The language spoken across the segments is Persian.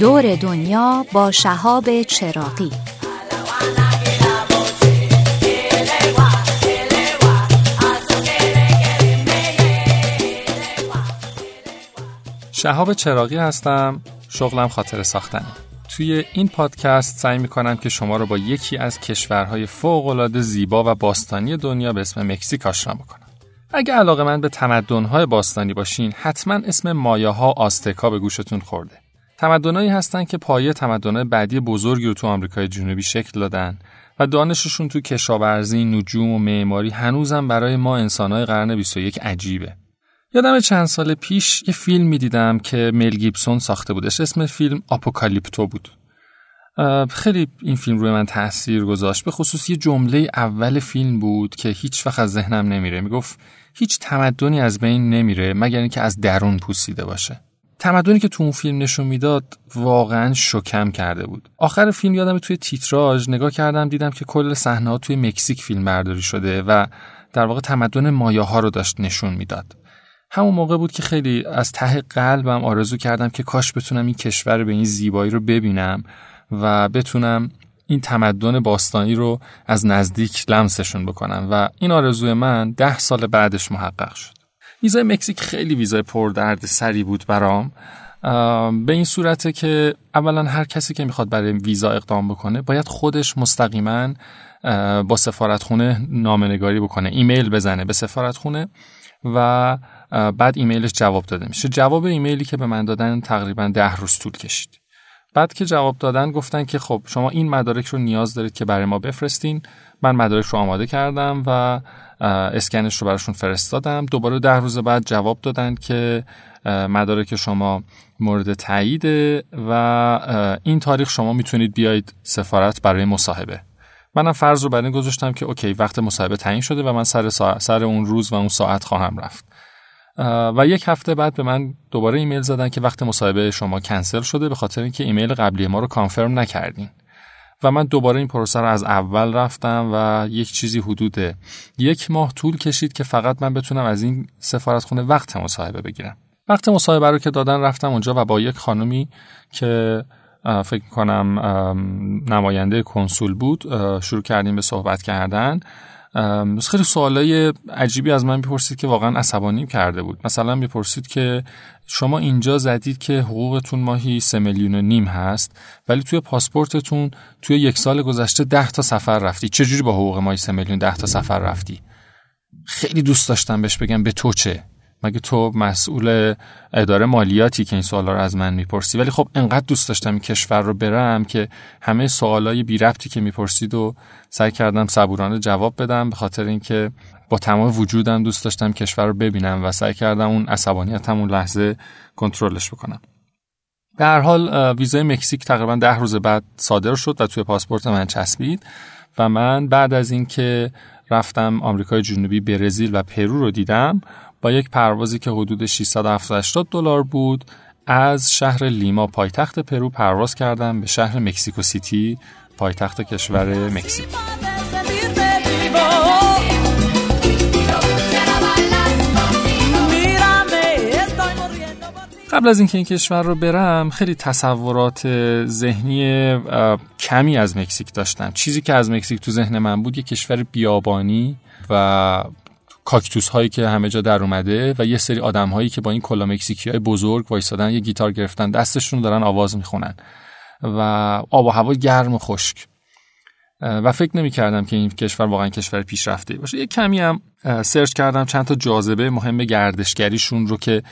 دور دنیا با شهاب چراقی شهاب چراقی هستم شغلم خاطر ساختنه. توی این پادکست سعی می‌کنم که شما رو با یکی از کشورهای فوقالعاده زیبا و باستانی دنیا به اسم مکزیک آشنا بکنم. اگه علاقه من به تمدن‌های باستانی باشین حتما اسم مایاها آستکا به گوشتون خورده. تمدنهایی هستن که پایه تمدن‌های بعدی بزرگی رو تو آمریکای جنوبی شکل دادن و دانششون تو کشاورزی، نجوم و معماری هنوزم برای ما انسانهای قرن 21 عجیبه. یادم چند سال پیش یه فیلم می‌دیدم که مل گیبسون ساخته بودش. اسم فیلم آپوکالیپتو بود. خیلی این فیلم روی من تاثیر گذاشت. به خصوص یه جمله اول فیلم بود که هیچ وقت از ذهنم نمیره. می‌گفت هیچ تمدنی از بین نمیره مگر اینکه از درون پوسیده باشه. تمدنی که تو اون فیلم نشون می‌داد واقعا شکم کرده بود. آخر فیلم یادم توی تیتراژ نگاه کردم دیدم که کل صحنه توی مکزیک فیلم برداری شده و در واقع تمدن مایاها رو داشت نشون می‌داد. همون موقع بود که خیلی از ته قلبم آرزو کردم که کاش بتونم این کشور به این زیبایی رو ببینم و بتونم این تمدن باستانی رو از نزدیک لمسشون بکنم و این آرزوی من ده سال بعدش محقق شد. ویزای مکزیک خیلی ویزای پردرد سری بود برام. به این صورته که اولا هر کسی که می‌خواد برای ویزا اقدام بکنه باید خودش مستقیما با سفارتخونه نامنگاری بکنه ایمیل بزنه به سفارتخونه و بعد ایمیلش جواب داده میشه. جواب ایمیلی که به من دادن تقریبا ده روز طول کشید. بعد که جواب دادن گفتن که خب شما این مدارک رو نیاز دارید که برای ما بفرستین. من مدارک رو آماده کردم و اسکنش رو براشون فرستادم. دوباره ده روز بعد جواب دادن که مدارک شما مورد تاییده و این تاریخ شما می‌تونید بیایید سفارت برای مصاحبه. منم فرض رو بر گذاشتم که okay وقت مصاحبه تعیین شده و من سر, سر اون روز و اون ساعت خواهم رفت. و یک هفته بعد به من دوباره ایمیل زدن که وقت مصاحبه شما کنسل شده به خاطر اینکه ایمیل قبلی ما رو confirm نکردین. و من دوباره این پروسه رو از اول رفتم و یک چیزی حدود یک ماه طول کشید که فقط من بتونم از این سفارتخونه وقت مصاحبه بگیرم. وقت مصاحبه رو که دادن رفتم اونجا و با یک خانمی که فکر کنم نماینده کنسول بود شروع کردیم به صحبت کردن. خیلی سوالای عجیبی از من می‌پرسید که واقعا عصبانی کرده بود. مثلا می‌پرسید که شما اینجا زدید که حقوقتون ماهی سه میلیون و نیم هست ولی توی پاسپورتتون توی یک سال گذشته ده تا سفر رفتی. چجوری با حقوق ماهی سه میلیون ده تا سفر رفتی؟ خیلی دوست داشتم بهش بگم به تو چه؟ مگه تو مسئول اداره مالیاتی که این سوالا رو از من می‌پرسی؟ ولی خب انقدر دوست داشتم این کشور رو برم که همه سوالای بی ربطی که می‌پرسید و سعی کردم صبورانه جواب بدم به خاطر اینکه با تمام وجودم دوست داشتم کشور رو ببینم و سعی کردم اون عصبانیتم اون لحظه کنترلش بکنم. به هر حال ویزای مکزیک تقریبا ده روز بعد صادر شد و توی پاسپورت من چسبید و من بعد از اینکه رفتم آمریکای جنوبی برزیل و پرو رو دیدم با یک پروازی که حدود 680 دلار بود از شهر لیما پایتخت پرو پرواز کردم به شهر مکسیکو سیتی پایتخت کشور مکزیک. قبل از اینکه این کشور رو برم خیلی تصورات ذهنی کمی از مکزیک داشتم. چیزی که از مکزیک تو ذهن من بود یه کشور بیابانی و کاکتوس هایی که همه جا در اومده و یه سری آدم هایی که با این کلا مکزیکی های بزرگ وایسادن یه گیتار گرفتن دستشون دارن آواز می‌خونن و آب و هوا گرم و خشک. و فکر نمی کردم که این کشور واقعا کشور پیشرفته باشه. یه کمی هم سرچ کردم چند تا جاذبه مهم گردشگریشون رو که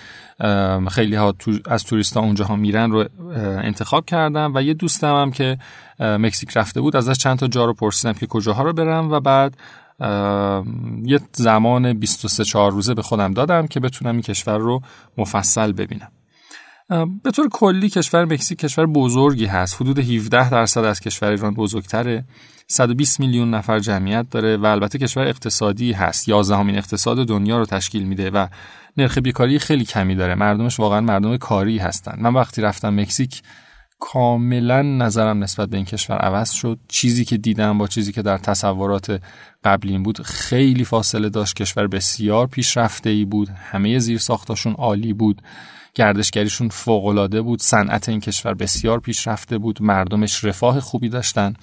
خیلی ها از توریست ها اونجا ها میرن رو انتخاب کردم و یه دوستم هم که مکزیک رفته بود ازش چند تا جا رو پرسیدم که کجاها رو برم و بعد یه زمان 23 4 روزه به خودم دادم که بتونم این کشور رو مفصل ببینم. به طور کلی کشور مکزیک کشور بزرگی هست. حدود 17 درصد از کشور ایران بزرگتره. 120 میلیون نفر جمعیت داره و البته کشور اقتصادی هست. 11 همین اقتصاد دنیا رو تشکیل میده و نرخ بیکاری خیلی کمی داره. مردمش واقعا مردم کاری هستن. من وقتی رفتم مکزیک کاملا نظرم نسبت به این کشور عوض شد. چیزی که دیدم با چیزی که در تصورات قبلیم بود خیلی فاصله داشت. کشور بسیار پیشرفته ای بود. همه زیر ساختاشون عالی بود. گردشگریشون فوقالعاده بود. صنعت این کشور بسیار پیشرفته بود. مردمش رفاه خوبی داشتن.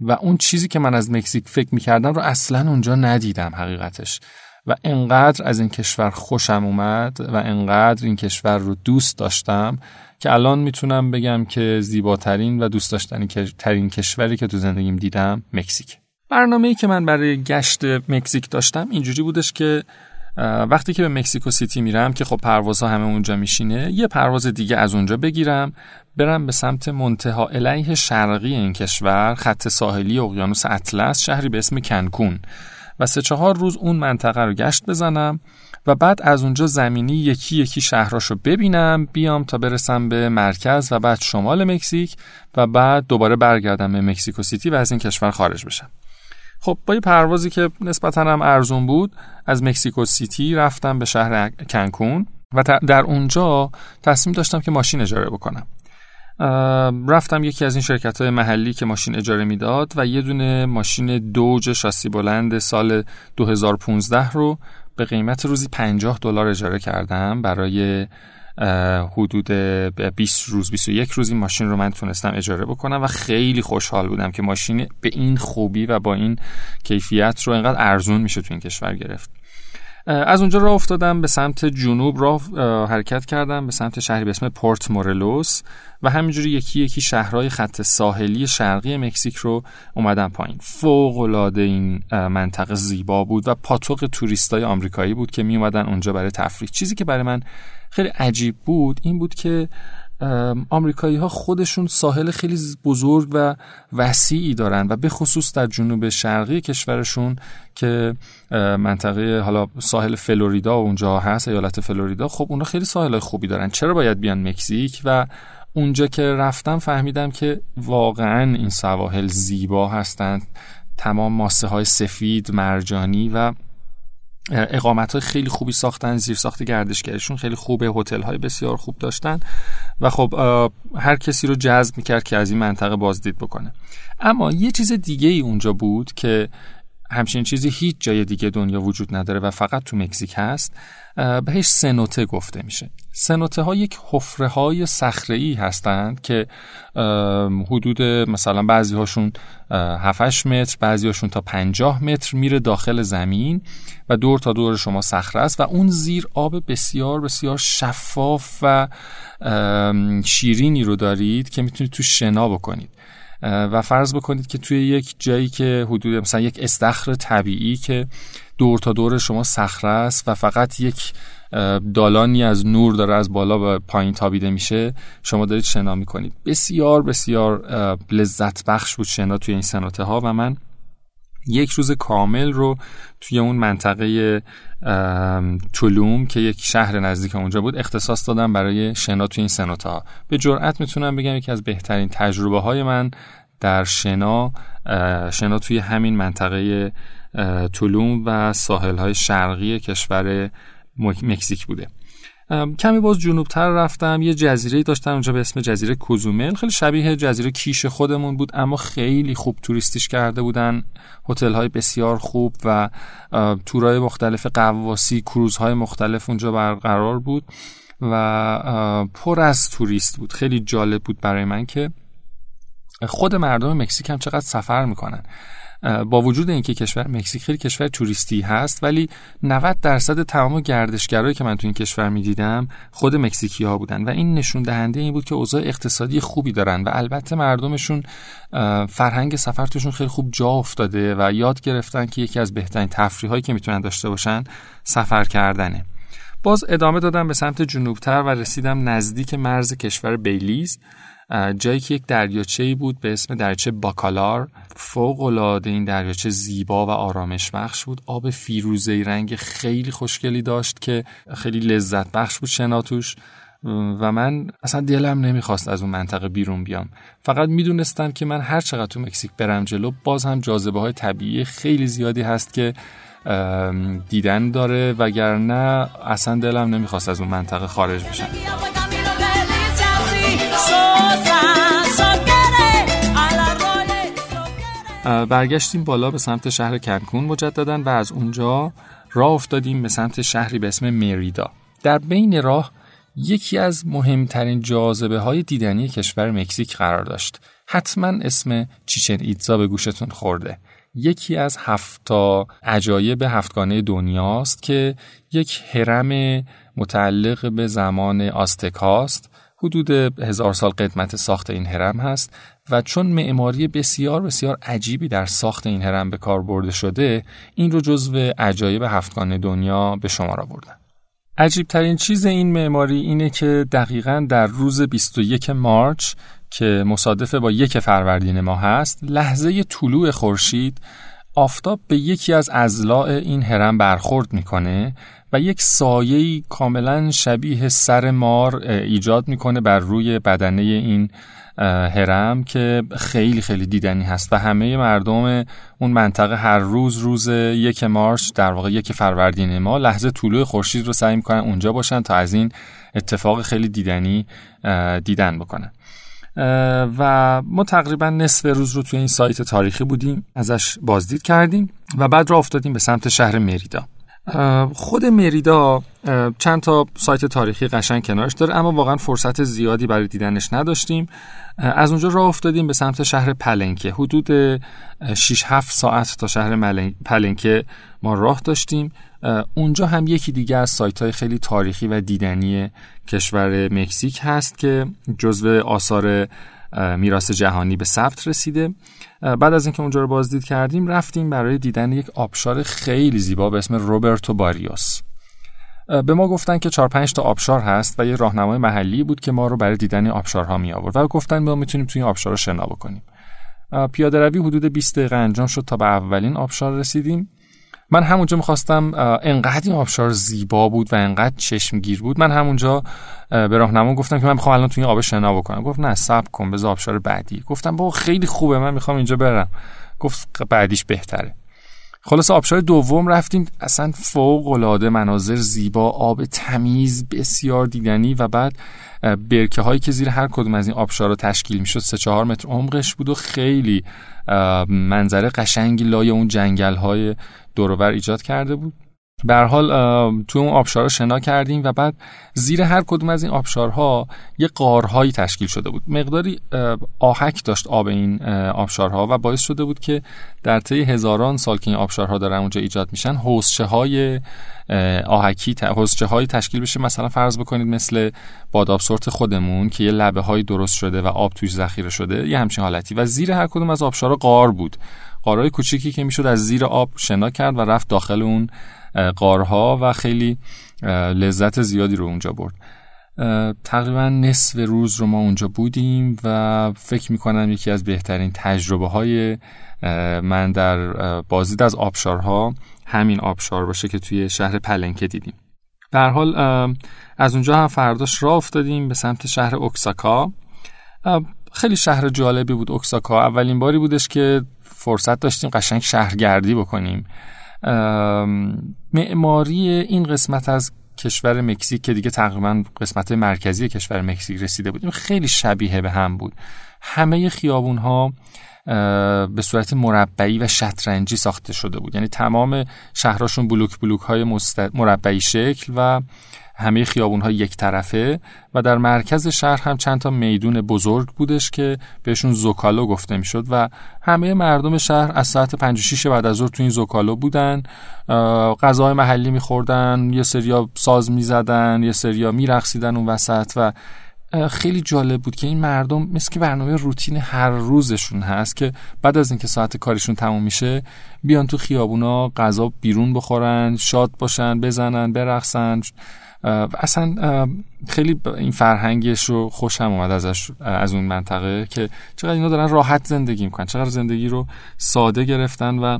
و اون چیزی که من از مکزیک فکر می‌کردم رو اصلا اونجا ندیدم حقیقتش. و انقدر از این کشور خوشم اومد و انقدر این کشور رو دوست داشتم که الان می‌تونم بگم که زیباترین و دوست داشتنی ترین کشوری که تو زندگیم دیدم مکزیک. برنامه ای که من برای گشت مکزیک داشتم اینجوری بودش که وقتی که به مکزیکو سیتی میرم که خب پروازها همه اونجا میشینه یه پرواز دیگه از اونجا بگیرم برم به سمت منتها علیه شرقی این کشور خط ساحلی اقیانوس اطلس شهری به اسم کنکون. و سه چهار روز اون منطقه رو گشت بزنم و بعد از اونجا زمینی یکی یکی شهراشو ببینم بیام تا برسم به مرکز و بعد شمال مکزیک و بعد دوباره برگردم به مکزیکو سیتی و از این کشور خارج بشم. خب با یه پروازی که نسبتا هم ارزون بود از مکزیکو سیتی رفتم به شهر کنکون و در اونجا تصمیم داشتم که ماشین اجاره بکنم. رفتم یکی از این شرکت های محلی که ماشین اجاره می‌داد و یه دونه ماشین دوج شاسی بلند سال 2015 رو به قیمت روزی 50 دلار اجاره کردم. برای حدود 20 روز 21 روز این ماشین رو من تونستم اجاره بکنم و خیلی خوشحال بودم که ماشین به این خوبی و با این کیفیت رو اینقدر ارزون میشه تو این کشور گرفت. از اونجا راه افتادم به سمت جنوب راه حرکت کردم به سمت شهری به اسم پورت مورلوس و همینجوری یکی یکی شهرهای خط ساحلی شرقی مکزیک رو اومدم پایین. فوق العاده این منطقه زیبا بود و پاتوق توریستای آمریکایی بود که می اومدن اونجا برای تفریح. چیزی که برای من خیلی عجیب بود این بود که آمریکایی ها خودشون ساحل خیلی بزرگ و وسیعی دارن و به خصوص در جنوب شرقی کشورشون که منطقه حالا ساحل فلوریدا اونجا هست ایالت فلوریدا خب اونا خیلی ساحل خوبی دارن. چرا باید بیان مکزیک؟ و اونجا که رفتم فهمیدم که واقعا این سواحل زیبا هستند تمام ماسه های سفید مرجانی و اقامت های خیلی خوبی ساختن زیر ساخت گردشگریشون خیلی خوبه هتل های بسیار خوب داشتن و خب هر کسی رو جذب می‌کرد که از این منطقه بازدید بکنه. اما یه چیز دیگه ای اونجا بود که همچین چیزی هیچ جای دیگه دنیا وجود نداره و فقط تو مکزیک هست بهش سنوته گفته میشه. سنوته ها یک حفره های صخره هستند که حدود مثلا بعضی هاشون 7 متر بعضی هاشون تا 50 متر میره داخل زمین و دور تا دور شما صخره است و اون زیر آب بسیار بسیار شفاف و شیرینی رو دارید که می‌تونید تو شنا بکنید. و فرض بکنید که توی یک جایی که حدود مثلا یک استخر طبیعی که دور تا دور شما صخره است و فقط یک دالانی از نور داره از بالا به پایین تابیده میشه شما دارید شنا می‌کنید. بسیار بسیار لذت بخش بود شنا توی این سناته ها و من یک روز کامل رو توی اون منطقه تولوم که یک شهر نزدیک اونجا بود اختصاص دادم برای شنا توی این سناته ها به جرئت می‌تونم بگم یکی از بهترین تجربه های من در شنا شنا توی همین منطقه تولوم و ساحل های شرقی کشور مکزیک بوده. کمی باز جنوبتر رفتم یه جزیره داشتن اونجا به اسم جزیره کوزومل خیلی شبیه جزیره کیش خودمون بود اما خیلی خوب توریستیش کرده بودن. هتل های بسیار خوب و تورهای مختلف قواسی کروزهای مختلف اونجا برقرار بود و پر از توریست بود. خیلی جالب بود برای من که خود مردم مکزیک هم چقدر سفر می‌کنن. با وجود اینکه کشور مکزیک خیلی کشور توریستی هست ولی 90 درصد تمام گردشگرایی که من تو این کشور می‌دیدم خود مکزیکی ها بودن و این نشون دهنده این بود که اوضاع اقتصادی خوبی دارن و البته مردمشون فرهنگ سفر توشون خیلی خوب جا افتاده و یاد گرفتن که یکی از بهترین تفریح هایی که می‌تونن داشته باشن سفر کردنه. باز ادامه دادم به سمت جنوبتر و رسیدم نزدیک مرز کشور بیلیز. جایی که یک دریاچه بود به اسم دریاچه باکالار. فوق العاده این دریاچه زیبا و آرامش بخش بود. آب فیروزه رنگ خیلی خوشگلی داشت که خیلی لذت بخش بود شناتوش و من اصلا دلم نمی‌خواست از اون منطقه بیرون بیام. فقط می‌دونستم که من هر چقدر تو مکزیک برم جلو باز هم جاذبه های طبیعی خیلی زیادی هست که دیدن داره. وگرنه اصلا دلم نمی‌خواست از اون منطقه خارج بشم. برگشتیم بالا به سمت شهر کنکون مجددا و از اونجا راه افتادیم به سمت شهری به اسم مریدا. در بین راه یکی از مهمترین جاذبه های دیدنی کشور مکزیک قرار داشت. حتما اسم چیچن ایتزا به گوشتون خورده. یکی از هفتا عجایب هفتگانه دنیاست که یک هرم متعلق به زمان آستکاست حدود هزار سال قدمت ساخت این هرم هست و چون معماری بسیار بسیار عجیبی در ساخت این هرم به کار برده شده این رو جزو عجایب هفتگانه دنیا به شما را بردن عجیب ترین چیز این معماری اینه که دقیقا در روز 21 مارچ که مصادف با یک فروردین ما هست لحظه طلوع خورشید آفتاب به یکی از ازلاع این هرم برخورد می‌کنه و یک سایه کاملا شبیه سر مار ایجاد می‌کنه بر روی بدنه این هرم که خیلی خیلی دیدنی هست و همه مردم اون منطقه هر روز روز یک مارچ در واقع یک فروردین ما لحظه طلوع خورشید رو سعی می‌کنن اونجا باشن تا از این اتفاق خیلی دیدنی دیدن بکنن. و ما تقریبا نصف روز رو توی این سایت تاریخی بودیم ازش بازدید کردیم و بعد را افتادیم به سمت شهر مریدا. خود مریدا چند تا سایت تاریخی قشنگ کنارش داره اما واقعا فرصت زیادی برای دیدنش نداشتیم. از اونجا راه افتادیم به سمت شهر پلنکه. حدود 6 7 ساعت تا شهر پلنکه ما راه داشتیم. اونجا هم یکی دیگه از سایت های خیلی تاریخی و دیدنی کشور مکزیک هست که جزو آثار میراث جهانی به ثبت رسیده. بعد از اینکه اونجا رو بازدید کردیم رفتیم برای دیدن یک آبشار خیلی زیبا به اسم روبرتو باریوس. به ما گفتن که 4 5 تا آبشار هست و یه راهنمای محلی بود که ما رو برای دیدن آبشارها می آورد و گفتن ما می‌تونیم توی این آبشار رو شنا بکنیم. پیاده روی حدود 20 دقیقه انجام شد تا به اولین آبشار رسیدیم. من همونجا می‌خواستم انقدر این آبشار زیبا بود و انقدر چشمگیر بود. من همونجا به راهنما گفتم که من می‌خوام الان توی این آب شنا بکنم. گفت نه صبر کن بذار آبشار بعدی. گفتم بابا خیلی خوبه من می‌خوام اینجا برم. گفت بعدیش بهتره. خلاص آبشار دوم رفتیم. اصلا فوق العاده مناظر زیبا آب تمیز بسیار دیدنی و بعد برکه هایی که زیر هر کدوم از این آبشارا تشکیل می‌شد. سه چهار متر عمقش بود و خیلی منظره قشنگی لای اون جنگل های دورور ایجاد کرده بود. به حال تو اون آبشارها شنا کردیم و بعد زیر هر کدوم از این آبشارها یه قارهایی تشکیل شده بود. مقداری آهک داشت آب این آبشارها و باعث شده بود که در طی هزاران سال که این آبشارها دارن اونجا ایجاد میشن حوزچه های آهکی حوزچه های تشکیل بشه. مثلا فرض بکنید مثل باداب سورت خودمون که یه لبه های درست شده و آب توش ذخیره شده یه همچین حالتی. و زیر هر کدوم از آبشارها قار بود. قارهای کوچیکی که می‌شد از زیر آب شنا کرد و رفت داخل اون قارها و خیلی لذت زیادی رو اونجا برد. تقریبا نصف روز رو ما اونجا بودیم و فکر می‌کنم یکی از بهترین تجربه های من در بازدید از آبشارها همین آبشار باشه که توی شهر پلنکه دیدیم. در حال از اونجا هم فرداش راه افتادیم به سمت شهر اوکساکا. خیلی شهر جالبی بود اوکساکا. اولین باری بودش که فرصت داشتیم قشنگ شهرگردی بکنیم. معماری این قسمت از کشور مکزیک که دیگه تقریبا قسمت مرکزی کشور مکزیک رسیده بودیم خیلی شبیه به هم بود. همه خیابون ها به صورت مربعی و شطرنجی ساخته شده بود. یعنی تمام شهرهاشون بلوک بلوک های مربعی شکل و همه خیابون ها یک طرفه و در مرکز شهر هم چند تا میدون بزرگ بودش که بهشون زوکالو گفته می‌شد و همه مردم شهر از ساعت 5 6 بعد از ظهر تو این زوکالو بودن. غذای محلی میخوردن یه سریا ساز می‌زدن یه سریا میرقصیدن اون وسط و خیلی جالب بود که این مردم مثل که برنامه روتین هر روزشون هست که بعد از اینکه ساعت کارشون تموم میشه بیان تو خیابونا غذا بیرون بخورن شاد باشن بزنن برقصن. اصلا خیلی این فرهنگش رو خوشم اومد ازش از اون منطقه که چقدر اینا دارن راحت زندگی می‌کنن چقدر زندگی رو ساده گرفتن و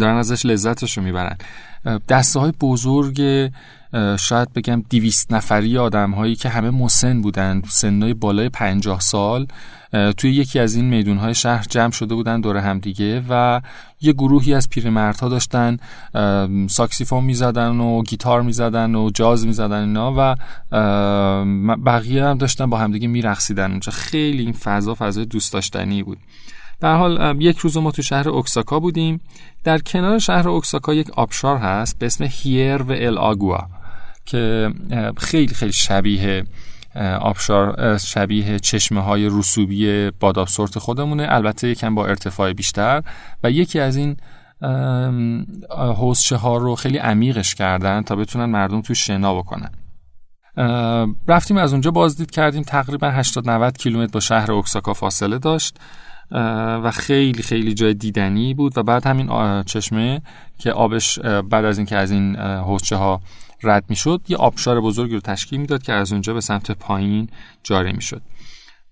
دارن ازش لذتش رو می‌برن. دسته های بزرگ شاید بگم دیویست نفری آدم هایی که همه مسن بودن سنهای بالای پنجاه سال. توی یکی از این میدون های شهر جمع شده بودن دور همدیگه و یه گروهی از پیرمردها داشتن ساکسیفون می‌زدن و گیتار می‌زدن و جاز می‌زدن اینا و بقیه هم داشتن با همدیگه میرقصیدن اونجا. خیلی این فضا فضای دوست داشتنی بود. در حال یک روز ما تو شهر اوکساکا بودیم. در کنار شهر اوکساکا یک آبشار هست به اسم هیر و ال آگوا که خیلی خیلی شبیه آبشار شبیه چشمه های رسوبی بادابسورت خودمونه. البته یکم با ارتفاع بیشتر. و یکی از این حوزچه ها رو خیلی عمیقش کردن تا بتونن مردم تو شنا بکنن. رفتیم از اونجا بازدید کردیم. تقریبا 80 90 کیلومتر با شهر اوکساکا فاصله داشت. و خیلی خیلی جای دیدنی بود. و بعد همین چشمه که آبش بعد از اینکه از این حوزچه ها رد می‌شد یه آبشار بزرگی رو تشکیل می‌داد که از اونجا به سمت پایین جاری می‌شد.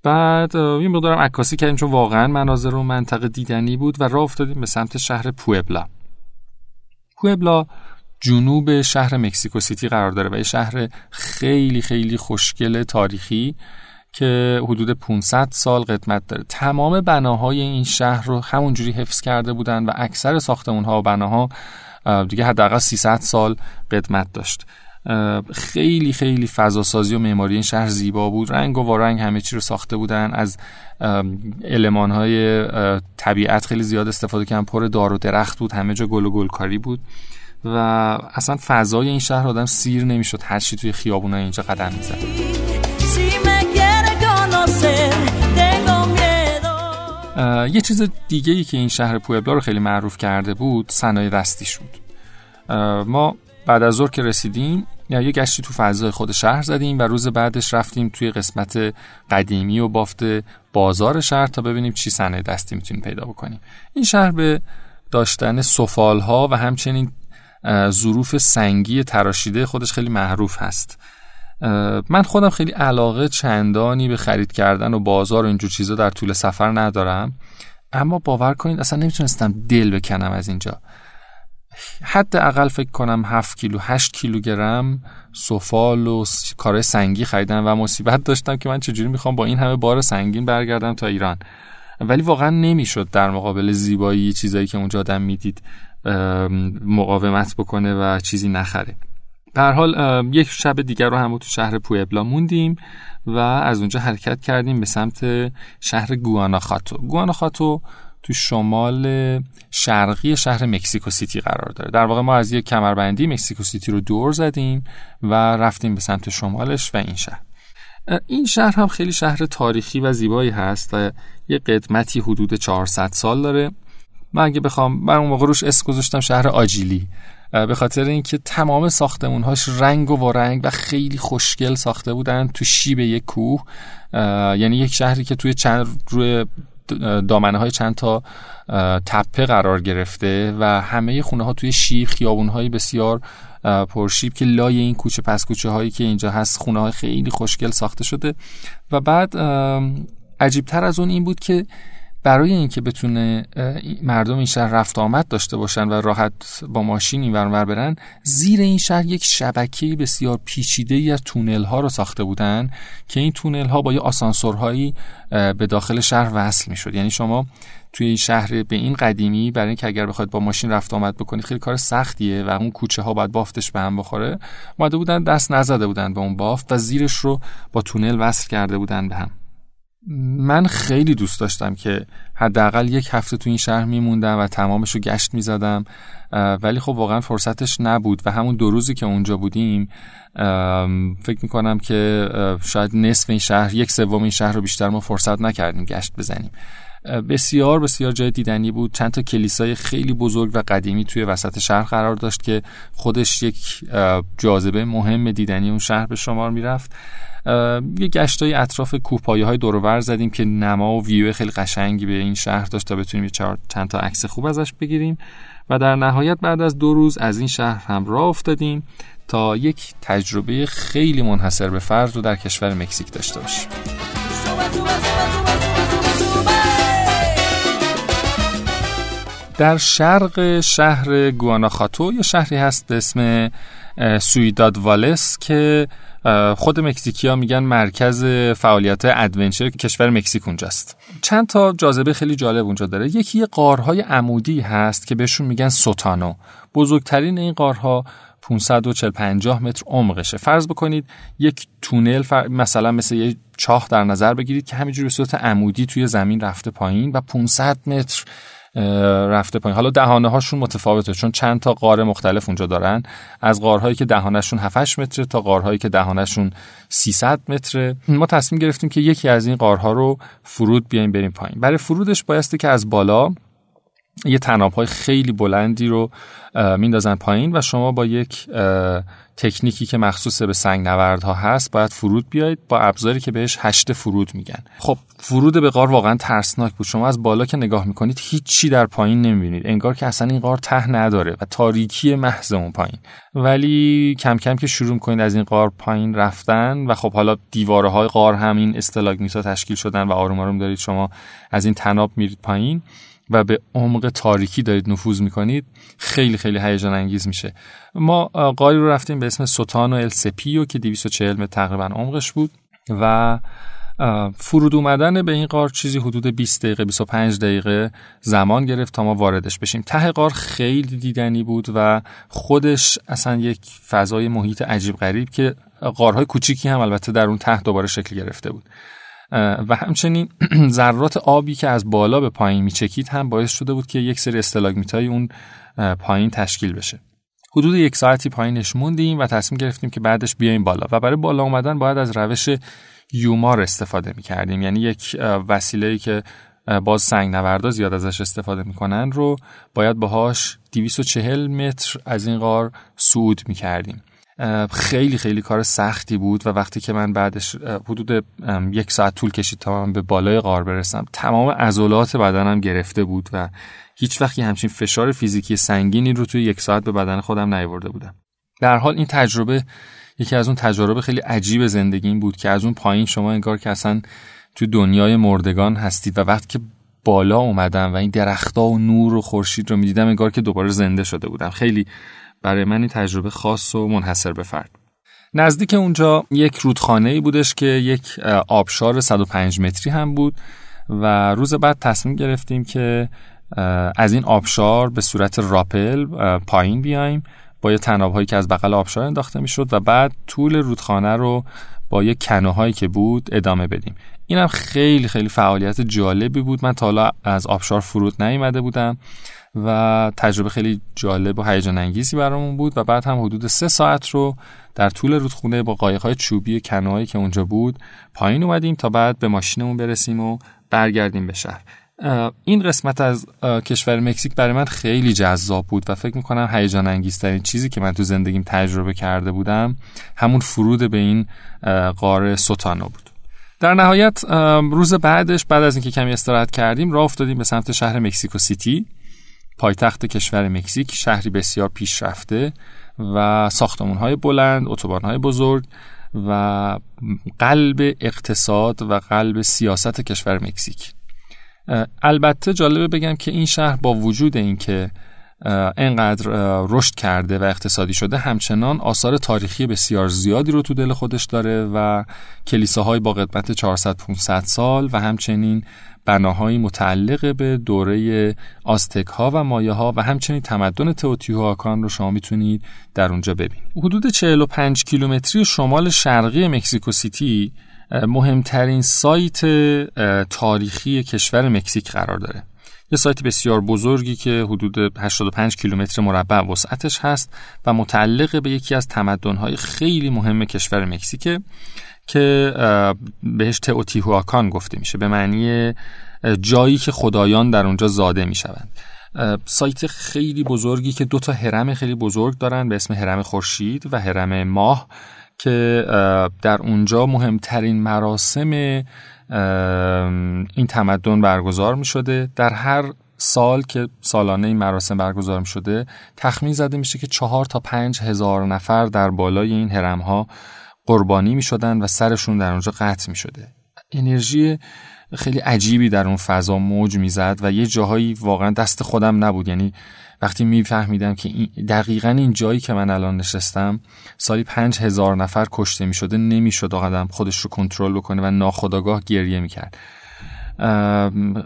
بعد یه مقدارم عکاسی کردیم چون واقعا مناظر و منطقه دیدنی بود و راه افتادیم به سمت شهر پوئبلا. پوئبلا جنوب شهر مکسیکو سیتی قرار داره و یه شهر خیلی خیلی خوشگل تاریخی که حدود 500 سال قدمت داره. تمام بناهای این شهر رو همونجوری حفظ کرده بودن و اکثر ساختمون و بناها دیگه حداقل 300 سال قدمت داشت. خیلی خیلی فضاسازی و معماری این شهر زیبا بود. رنگ و وارنگ همه چی رو ساخته بودن. از علمان های طبیعت خیلی زیاد استفاده کردن. پر دار و درخت بود. همه جا گل و گلکاری بود. و اصلا فضای این شهر آدم سیر نمی‌شد. هر چی توی خیابون اینجا قدم می‌زد. یه چیز دیگه ای که این شهر پوئبلا رو خیلی معروف کرده بود صنایع دستی بود ما بعد از ظهر که رسیدیم یه گشتی تو فضای خود شهر زدیم و روز بعدش رفتیم توی قسمت قدیمی و بافت بازار شهر تا ببینیم چی صنایع دستی می‌تونیم پیدا بکنیم. این شهر به داشتن سفال ها و همچنین ظروف سنگی تراشیده خودش خیلی معروف هست. من خودم خیلی علاقه چندانی به خرید کردن و بازار و اینجور چیزا در طول سفر ندارم. اما باور کنید اصلا نمی‌تونستم دل بکنم از اینجا. حداقل فکر کنم 7 کیلو 8 کیلوگرم سفال و کارهای سنگی خریدم و مصیبت داشتم که من چجوری می‌خوام با این همه بار سنگین برگردم تا ایران. ولی واقعا نمی‌شد در مقابل زیبایی چیزایی که اونجا آدم می‌دید مقاومت بکنه و چیزی نخره. در حال یک شب دیگر رو هم تو شهر پویبلا موندیم و از اونجا حرکت کردیم به سمت شهر گواناخاتو. گواناخاتو تو شمال شرقی شهر مکسیکو سیتی قرار داره. در واقع ما از یک کمربندی مکسیکو سیتی رو دور زدیم و رفتیم به سمت شمالش و این شهر. این شهر هم خیلی شهر تاریخی و زیبایی هست و یه قدمتی حدود 400 سال داره. من اگه بخوام من اون موقع روش اسم گذاشتم شهر آجیلی. به خاطر اینکه تمام ساختمونهاش رنگ و رنگ و خیلی خوشگل ساخته بودن تو شیب یک کوه. یعنی یک شهری که توی چند روی دامنه های چند تا تپه قرار گرفته و همه خونه ها توی شیب خیابون های بسیار پرشیب که لای این کوچه پس کوچه هایی که اینجا هست خونه های خیلی خوشگل ساخته شده. و بعد عجیبتر از اون این بود که برای اینکه بتونه مردم این شهر رفت آمد داشته باشن و راحت با ماشین این برن زیر این شهر یک شبکه بسیار پیچیده ای از تونل ها رو ساخته بودن که این تونل ها با یه آسانسورهایی به داخل شهر وصل می‌شد. یعنی شما توی این شهر به این قدیمی برای اینکه اگر بخواید با ماشین رفت آمد بکنید خیلی کار سختیه و اون کوچه ها باید بافتش به هم بخوره. اومده بودن دست نزده بودن به اون بافت و زیرش رو با تونل وصل کرده بودن به هم. من خیلی دوست داشتم که حداقل یک هفته تو این شهر میموندم و تمامش رو گشت می‌زدم ولی خب واقعا فرصتش نبود و همون دو روزی که اونجا بودیم فکر می‌کنم که شاید نصف این شهر یک سوم این شهر رو بیشتر ما فرصت نکردیم گشت بزنیم. بسیار بسیار جای دیدنی بود. چند تا کلیسای خیلی بزرگ و قدیمی توی وسط شهر قرار داشت که خودش یک جاذبه مهم دیدنی اون شهر به شمار می‌رفت. یه گشتای اطراف کوپایه های دور زدیم که نما و ویو خیلی قشنگی به این شهر داشت تا بتونیم چند تا عکس خوب ازش بگیریم. و در نهایت بعد از دو روز از این شهر هم راه افتادیم تا یک تجربه خیلی منحصر به فرد رو در کشور مکزیک داشته باشیم. در شرق شهر گواناخاتو یه شهری هست به اسم سویداد والس که خود مکزیکیا میگن مرکز فعالیت ادونچر کشور مکزیک اونجاست. چند تا جاذبه خیلی جالب اونجا داره. یکی قارهای عمودی هست که بهشون میگن سوتانو. بزرگترین این قارها 540 50 متر عمقشه. فرض بکنید یک تونل مثلا مثل یه چاه در نظر بگیرید که همینجوری به صورت عمودی توی زمین رفته پایین و 500 متر رفته پایین. حالا دهانه هاشون متفاوته چون چند تا قاره مختلف اونجا دارن. از قارهایی که دهانشون 7 متر تا قارهایی که دهانشون 300 متره. ما تصمیم گرفتیم که یکی از این قارها رو فرود بیایم بریم پایین. برای فرودش بایسته که از بالا یه تناب های خیلی بلندی رو میندازن پایین و شما با یک تکنیکی که مخصوص به سنگ نوردها هست باید فرود بیاید با ابزاری که بهش هشت فرود میگن. خب فرود به غار واقعا ترسناک بود. شما از بالا که نگاه می‌کنید هیچی در پایین نمی‌بینید. انگار که اصلا این غار ته نداره و تاریکی محض اون پایین. ولی کم کم که شروع کنید از این غار پایین رفتن و خب حالا دیواره های غار هم این استلاگمیتا تشکیل شدن و آروم آروم دارید شما از این تناب میرید پایین و به عمق تاریکی دارید نفوذ می‌کنید خیلی خیلی هیجان انگیز میشه. ما قاری رو رفتیم به اسم سوتان و السپیو که 240 متر تقریبا عمقش بود و فرود اومدن به این قار چیزی حدود 20 دقیقه 25 دقیقه زمان گرفت تا ما واردش بشیم. ته قار خیلی دیدنی بود و خودش اصلا یک فضای محیط عجیب غریب که قارهای کوچیکی هم البته در اون ته دوباره شکل گرفته بود. و همچنین ذرات آبی که از بالا به پایین میچکید هم باعث شده بود که یک سری استلاگمیت های اون پایین تشکیل بشه. حدود یک ساعتی پایینش موندیم و تصمیم گرفتیم که بعدش بیایم بالا و برای بالا اومدن باید از روش یومار استفاده می کردیم یعنی یک وسیله که باز سنگ نوردا زیاد ازش استفاده می‌کنن رو باید باهاش 240 متر از این غار صعود می کردیم خیلی خیلی کار سختی بود و وقتی که من بعدش حدود یک ساعت طول کشید تا من به بالای غار برسم تمام عضلات بدنم گرفته بود و هیچ وقتی همچین فشار فیزیکی سنگینی رو توی یک ساعت به بدن خودم نیورده بودم. در حال این تجربه یکی از اون تجربه خیلی عجیب زندگیم بود که از اون پایین شما انگار که اصلا تو دنیای مردگان هستید و وقتی که بالا اومدم و این درختها و نور و خورشید رو می‌دیدم انگار که دوباره زنده شده بودم. خیلی برای من این تجربه خاص و منحصر به فرد. نزدیک اونجا یک رودخانه ای بودش که یک آبشار 105 متری هم بود و روز بعد تصمیم گرفتیم که از این آبشار به صورت راپل پایین بیایم با یه تناب هایی که از بغل آبشار انداخته می‌شد و بعد طول رودخانه رو با یه کنوهایی که بود ادامه بدیم. اینم خیلی خیلی فعالیت جالبی بود. من تا حالا از آبشار فرود نیومده بودم. و تجربه خیلی جالب و هیجان انگیزی برامون بود و بعد هم حدود سه ساعت رو در طول رودخونه با قایق‌های چوبی کنوهایی که اونجا بود پایین اومدیم تا بعد به ماشینمون برسیم و برگردیم به شهر. این قسمت از کشور مکزیک برای من خیلی جذاب بود و فکر می‌کنم هیجان انگیزترین چیزی که من تو زندگیم تجربه کرده بودم همون فرود به این قاره سوتانو بود. در نهایت روز بعدش بعد از اینکه کمی استراحت کردیم راه افتادیم به سمت شهر مکسیکو سیتی. پایتخت کشور مکزیک شهری بسیار پیشرفته و های بلند های بزرگ و قلب اقتصاد و قلب سیاست کشور مکزیک. البته جالبه بگم که این شهر با وجود اینکه انقدر رشد کرده و اقتصادی شده همچنان آثار تاریخی بسیار زیادی رو تو دل خودش داره و کلیساهای با قدمت 400 500 سال و همچنین بناهایی متعلق به دوره آستک ها و مایه ها و همچنین تمدن تئوتیهوآکان رو شما می‌تونید در اونجا ببینید. حدود 45 کیلومتری شمال شرقی مکزیکو سیتی مهمترین سایت تاریخی کشور مکزیک قرار داره. یه سایت بسیار بزرگی که حدود 85 کیلومتر مربع وسعتش هست و متعلق به یکی از تمدن‌های خیلی مهم کشور مکزیکه که بهش تئوتیهوآکان گفته میشه به معنی جایی که خدایان در اونجا زاده می‌شوند. سایت خیلی بزرگی که دو تا حرم خیلی بزرگ دارن به اسم حرم خورشید و حرم ماه که در اونجا مهمترین مراسم این تمدن برگزار می شده در هر سال که سالانه این مراسم برگزار می شده تخمین زده میشه که چهار تا پنج هزار نفر در بالای این حرم ها قربانی می شدن و سرشون در اونجا قطع می شده انرژی خیلی عجیبی در اون فضا موج می‌زد و یه جاهایی واقعا دست خودم نبود. یعنی وقتی میفهمیدم که دقیقا این جایی که من الان نشستم سالی پنج هزار نفر کشته می شده نمی شد آدم خودش رو کنترل بکنه و ناخداگاه گریه می کرد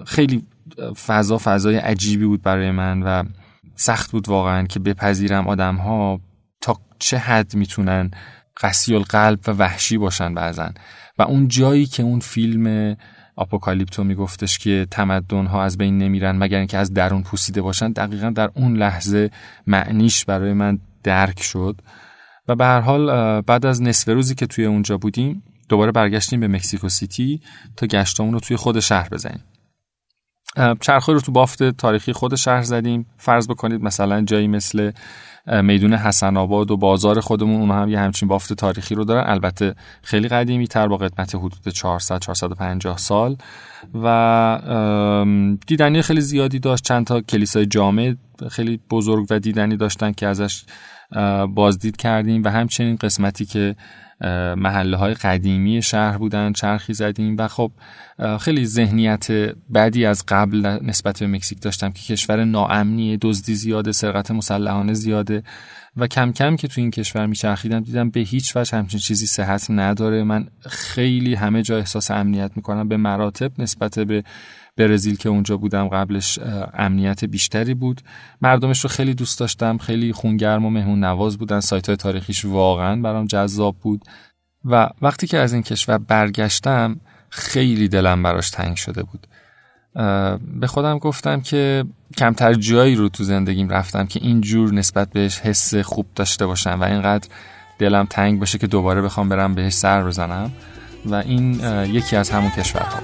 خیلی فضا فضای عجیبی بود برای من و سخت بود واقعا که بپذیرم آدم ها تا چه حد می‌تونن قسی القلب و وحشی باشن بعضن و اون جایی که اون فیلم آپوکالیپتو میگفتش که تمدن ها از بین نمیرن مگر اینکه از درون پوسیده باشن دقیقا در اون لحظه معنیش برای من درک شد. و به هر حال بعد از نصف روزی که توی اونجا بودیم دوباره برگشتیم به مکسیکو سیتی تا گشتمون رو توی خود شهر بزنیم. چرخه رو تو بافت تاریخی خود شهر زدیم. فرض بکنید مثلا جایی مثل میدون حسن آباد و بازار خودمون اونها هم یه همچین بافت تاریخی رو دارن. البته خیلی قدیمی تر با قدمت حدود 400 450 سال. و دیدنی خیلی زیادی داشت. چند تا کلیسای جامع خیلی بزرگ و دیدنی داشتن که ازش بازدید کردیم و همچنین قسمتی که محله های قدیمی شهر بودن چرخی زدیم و خب خیلی ذهنیت بعدی از قبل نسبت به مکزیک داشتم که کشور ناامنی دزدی زیاده سرقت مسلحانه زیاده و کم کم که تو این کشور میچرخیدم دیدم به هیچ وجه همچین چیزی صحت نداره. من خیلی همه جا احساس امنیت می‌کنم به مراتب نسبت به برزیل که اونجا بودم قبلش امنیت بیشتری بود. مردمش رو خیلی دوست داشتم خیلی خونگرم و مهمون نواز بودن. سایت های تاریخیش واقعا برام جذاب بود. و وقتی که از این کشور برگشتم خیلی دلم براش تنگ شده بود. به خودم گفتم که کمتر جایی رو تو زندگیم رفتم که اینجور نسبت بهش حس خوب داشته باشم و اینقدر دلم تنگ باشه که دوباره بخوام برم بهش سر بزنم. و این یکی از همون کشورها.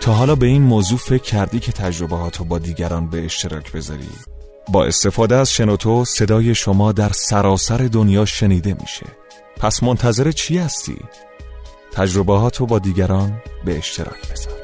تا حالا به این موضوع فکر کردی که تجربه با دیگران به اشتراک بذاری؟ با استفاده از شنوتو صدای شما در سراسر دنیا شنیده میشه. پس منتظر چی هستی؟ تجربه با دیگران به اشتراک بذار.